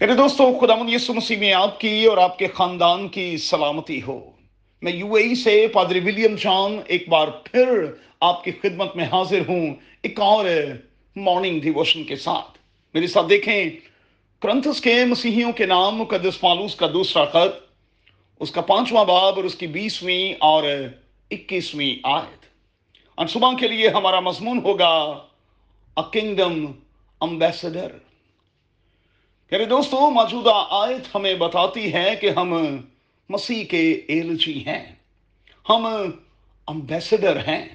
میرے دوستو، خدا یسو مسیح، میں آپ کی اور آپ کے خاندان کی سلامتی ہو۔ میں یو اے ای سے پادری ولیم جان ایک بار پھر آپ کی خدمت میں حاضر ہوں، ایک اور مارننگ ڈیووشن کے ساتھ۔ میرے ساتھ دیکھیں، کرنتھس کے مسیحیوں کے نام، مقدس پالوس کا دوسرا خط، اس کا پانچواں باب اور اس کی بیسویں اور اکیسویں آیت۔ اور صبح کے لیے ہمارا مضمون ہوگا ا کنگڈم امبیسڈر میرے دوستو، موجودہ آیت ہمیں بتاتی ہے کہ ہم مسیح کے ایلچی ہیں۔ ہم امبیسڈر ہیں۔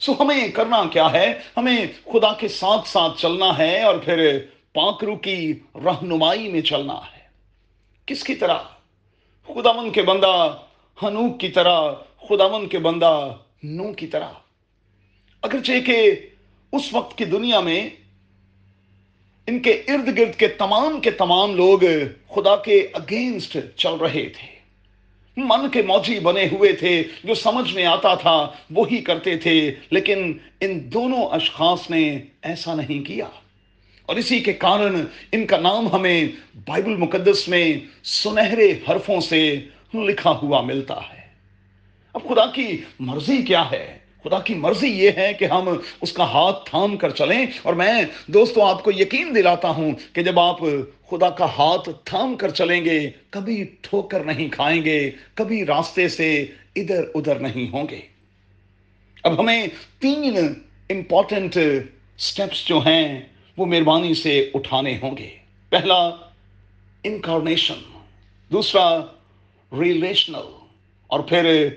سو ہمیں کرنا کیا ہے؟ ہمیں خدا کے ساتھ ساتھ چلنا ہے اور پھر پاکرو کی رہنمائی میں چلنا ہے۔ کس کی طرح؟ خدا من کے بندہ ہنوک کی طرح خدا من کے بندہ نو کی طرح۔ اگرچہ کہ اس وقت کی دنیا میں ان کے ارد گرد کے تمام کے تمام لوگ خدا کے اگینسٹ چل رہے تھے۔ من کے موجی بنے ہوئے تھے، جو سمجھ میں آتا تھا، وہی کرتے تھے، لیکن ان دونوں اشخاص نے ایسا نہیں کیا۔ اور اسی کے کارن ان کا نام ہمیں بائبل مقدس میں سنہرے حرفوں سے لکھا ہوا ملتا ہے۔ اب خدا کی مرضی کیا ہے؟ خدا کی مرضی یہ ہے کہ ہم اس کا ہاتھ تھام کر چلیں اور میں دوستوں آپ کو یقین دلاتا ہوں کہ جب آپ خدا کا ہاتھ تھام کر چلیں گے، کبھی ٹھوکر نہیں کھائیں گے، کبھی راستے سے ادھر ادھر نہیں ہوں گے۔ اب ہمیں تین امپورٹنٹ سٹیپس جو ہیں وہ مہربانی سے اٹھانے ہوں گے۔ پہلا انکارنیشن دوسرا ریلیشنل اور پھر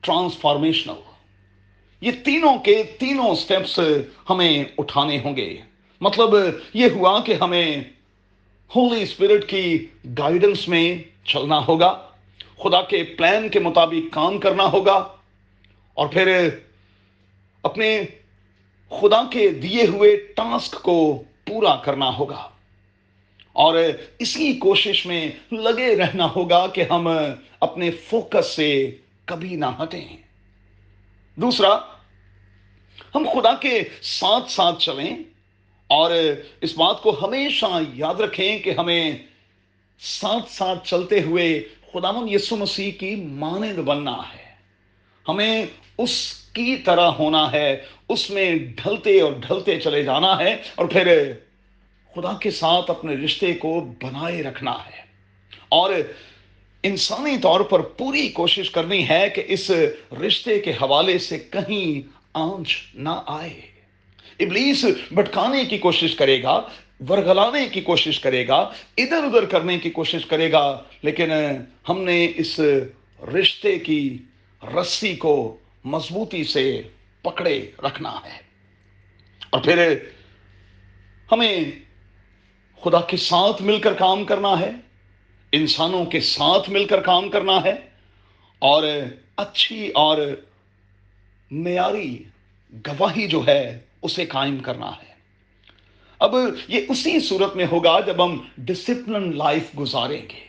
ٹرانسفارمیشنل یہ تینوں کے تینوں سٹیپس ہمیں اٹھانے ہوں گے۔ مطلب یہ ہوا کہ ہمیں ہولی اسپرٹ کی گائیڈنس میں چلنا ہوگا، خدا کے پلان کے مطابق کام کرنا ہوگا، اور پھر اپنے خدا کے دیے ہوئے ٹاسک کو پورا کرنا ہوگا۔ اور اسی کوشش میں لگے رہنا ہوگا کہ ہم اپنے فوکس سے کبھی نہ ہٹیں۔ دوسرا ہم خدا کے ساتھ ساتھ چلیں اور اس بات کو ہمیشہ یاد رکھیں کہ ہمیں ساتھ ساتھ چلتے ہوئے خدا من یسو مسیح کی مانند بننا ہے۔ ہمیں اس کی طرح ہونا ہے، اس میں ڈھلتے اور ڈھلتے چلے جانا ہے اور پھر خدا کے ساتھ اپنے رشتے کو بنائے رکھنا ہے۔ اور انسانی طور پر پوری کوشش کرنی ہے کہ اس رشتے کے حوالے سے کہیں آنچ نہ آئے۔ ابلیس بھٹکانے کی کوشش کرے گا، ورگلانے کی کوشش کرے گا، ادھر ادھر کرنے کی کوشش کرے گا، لیکن ہم نے اس رشتے کی رسی کو مضبوطی سے پکڑے رکھنا ہے۔ اور پھر ہمیں خدا کے ساتھ مل کر کام کرنا ہے، انسانوں کے ساتھ مل کر کام کرنا ہے، اور اچھی اور معیاری گواہی جو ہے اسے قائم کرنا ہے۔ اب یہ اسی صورت میں ہوگا جب ہم ڈسپلن لائف گزاریں گے۔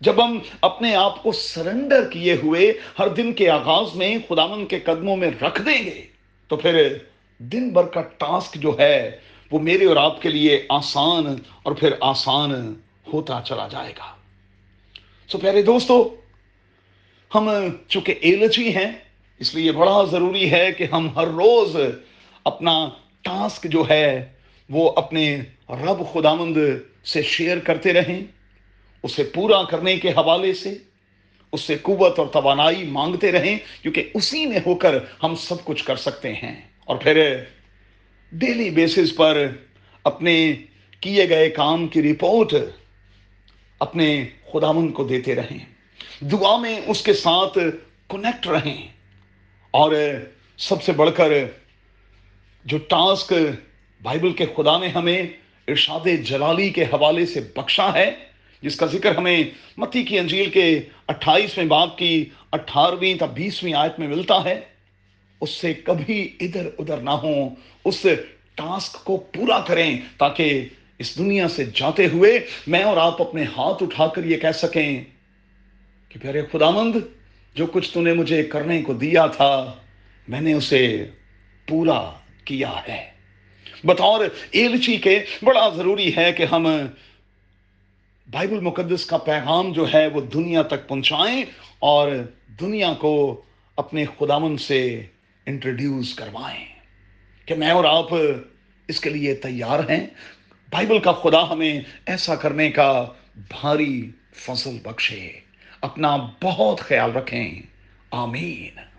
جب ہم اپنے آپ کو سرنڈر کیے ہوئے ہر دن کے آغاز میں خدامن کے قدموں میں رکھ دیں گے، تو پھر دن بھر کا ٹاسک جو ہے وہ میرے اور آپ کے لیے آسان اور پھر آسان ہوتا چلا جائے گا۔ سو پیارے دوستو، ہم چونکہ ایلچی ہیں اس لیے بڑا ضروری ہے کہ ہم ہر روز اپنا ٹاسک جو ہے وہ اپنے رب خدامند سے شیئر کرتے رہیں، اسے پورا کرنے کے حوالے سے اس سے قوت اور توانائی مانگتے رہیں، کیونکہ اسی میں ہو کر ہم سب کچھ کر سکتے ہیں۔ اور پھر ڈیلی بیسس پر اپنے کیے گئے کام کی رپورٹ اپنے خداون کو دیتے رہیں۔ دعا میں اس کے ساتھ کنیکٹ رہیں۔ اور سب سے بڑھ کر، جو ٹاسک بائبل کے خدا نے ہمیں ارشاد جلالی کے حوالے سے بخشا ہے، جس کا ذکر ہمیں متی کی انجیل کے اٹھائیسویں باپ کی اٹھارہویں تا بیسویں آیت میں ملتا ہے، اس سے کبھی ادھر ادھر نہ ہوں، اس ٹاسک کو پورا کریں تاکہ اس دنیا سے جاتے ہوئے میں اور آپ اپنے ہاتھ اٹھا کر یہ کہہ سکیں کہ پیارے خدا مند جو کچھ تو نے مجھے کرنے کو دیا تھا، میں نے اسے پورا کیا ہے۔ بطور ایلچی کے بڑا ضروری ہے کہ ہم بائبل مقدس کا پیغام جو ہے وہ دنیا تک پہنچائیں اور دنیا کو اپنے خداون سے انٹروڈیوس کروائیں۔ کہ میں اور آپ اس کے لیے تیار ہیں۔ بائبل کا خدا ہمیں ایسا کرنے کا بھاری فضل بخشے۔ اپنا بہت خیال رکھیں۔ آمین۔